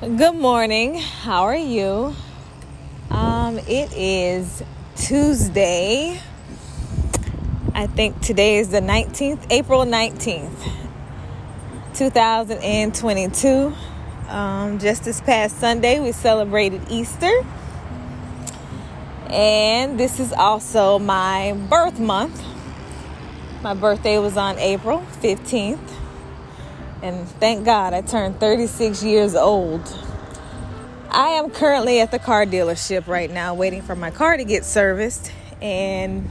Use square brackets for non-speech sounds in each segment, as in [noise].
Good morning. How are you? Um, it is Tuesday. I think today is the 19th, April 19th, 2022. Um, just this past Sunday, we celebrated Easter. And this is also my birth month. My birthday was on April 15th. And thank God I turned 36 years old. I am currently at the car dealership right now waiting for my car to get serviced. And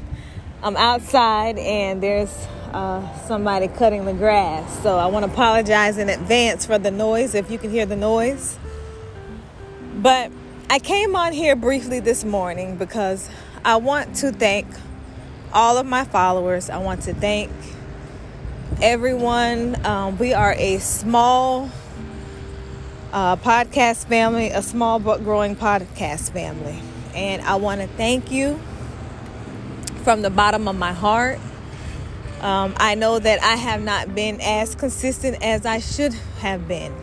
I'm outside and there's uh, somebody cutting the grass. So I want to apologize in advance for the noise if you can hear the noise. But I came on here briefly this morning because I want to thank all of my followers. I want to thank everyone. Um, we are a small uh, podcast family, a small but growing podcast family. And I want to thank you from the bottom of my heart. Um, I know that I have not been as consistent as I should have been.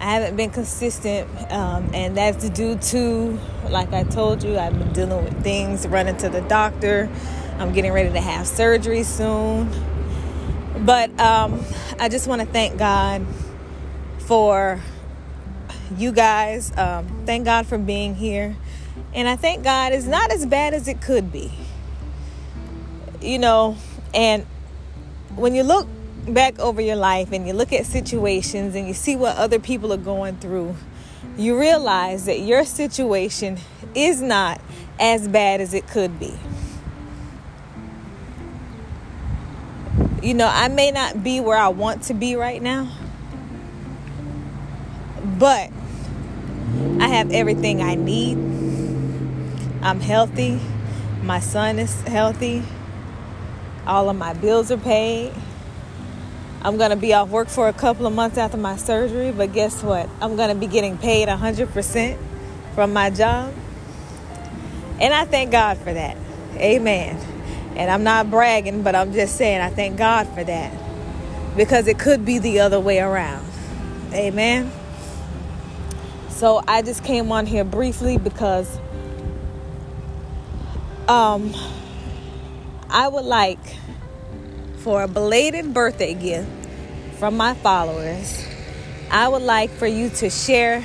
I haven't been consistent, um, and that's due to, like I told you, I've been dealing with things, running to the doctor. I'm getting ready to have surgery soon. But um, I just want to thank God for you guys. Um, thank God for being here. And I thank God it's not as bad as it could be. You know, and when you look back over your life and you look at situations and you see what other people are going through, you realize that your situation is not as bad as it could be. You know, I may not be where I want to be right now, but I have everything I need. I'm healthy. My son is healthy. All of my bills are paid. I'm going to be off work for a couple of months after my surgery, but guess what? I'm going to be getting paid 100% from my job. And I thank God for that. Amen. And I'm not bragging, but I'm just saying I thank God for that. Because it could be the other way around. Amen. So I just came on here briefly because um I would like for a belated birthday gift from my followers. I would like for you to share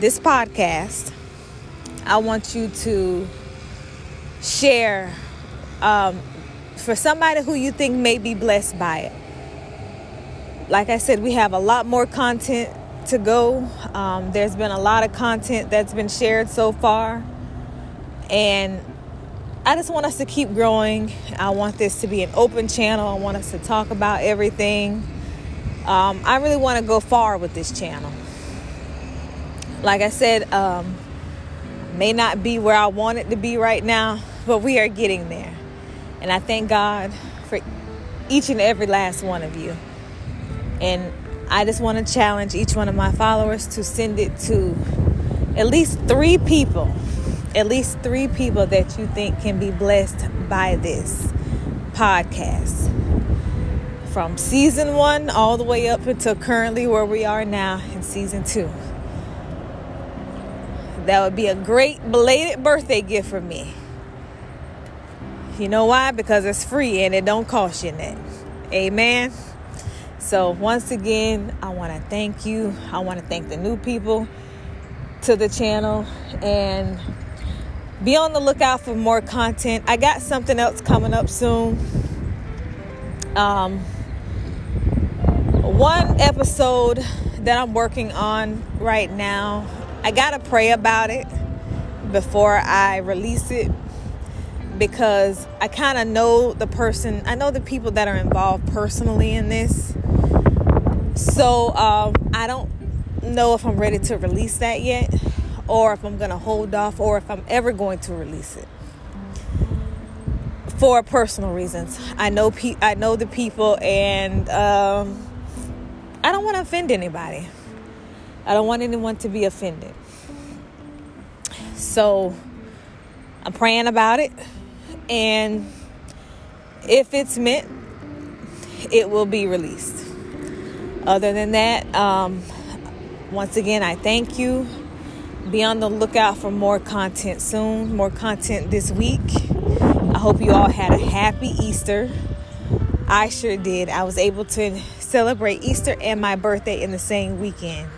this podcast. I want you to share um, for somebody who you think may be blessed by it. Like I said, we have a lot more content to go. Um, there's been a lot of content that's been shared so far. And I just want us to keep growing. I want this to be an open channel. I want us to talk about everything. Um, I really want to go far with this channel. Like I said, um, may not be where I want it to be right now, but we are getting there. And I thank God for each and every last one of you. And I just want to challenge each one of my followers to send it to at least three people, at least three people that you think can be blessed by this podcast. From season one all the way up until currently where we are now in season two. That would be a great belated birthday gift for me. You know why? Because it's free and it don't cost you nothing. Amen. So once again, I want to thank you. I want to thank the new people to the channel and be on the lookout for more content. I got something else coming up soon. Um, one episode that I'm working on right now. I got to pray about it before I release it because I kind of know the person, I know the people that are involved personally in this. So um, I don't know if I'm ready to release that yet, or if I'm going to hold off, or if I'm ever going to release it. For personal reasons, I know pe- I know the people, and um, I don't want to offend anybody. I don't want anyone to be offended. So I'm praying about it. And if it's meant, it will be released. Other than that, um, Once again, I thank you. Be on the lookout for more content soon, more content this week. I hope you all had a happy Easter. I sure did. I was able to celebrate Easter and my birthday in the same weekend.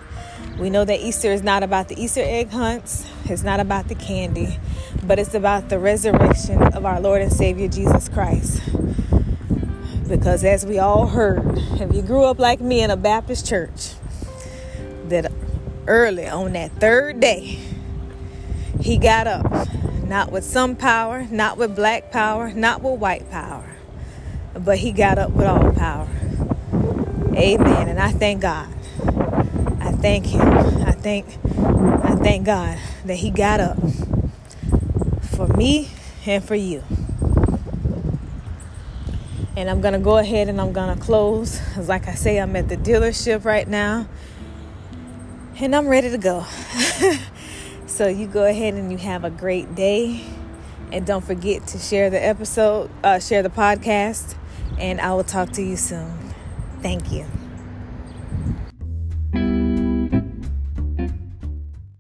We know that Easter is not about the Easter egg hunts, it's not about the candy, but it's about the resurrection of our Lord and Savior Jesus Christ. Because as we all heard, if you grew up like me in a Baptist church, that early on that third day, he got up, not with some power, not with black power, not with white power, but he got up with all power. Amen. And I thank God. Thank him. I thank I thank God that he got up for me and for you. And I'm going to go ahead and I'm going to close. Cuz like I say I'm at the dealership right now. And I'm ready to go. [laughs] so you go ahead and you have a great day. And don't forget to share the episode, uh, share the podcast, and I will talk to you soon. Thank you.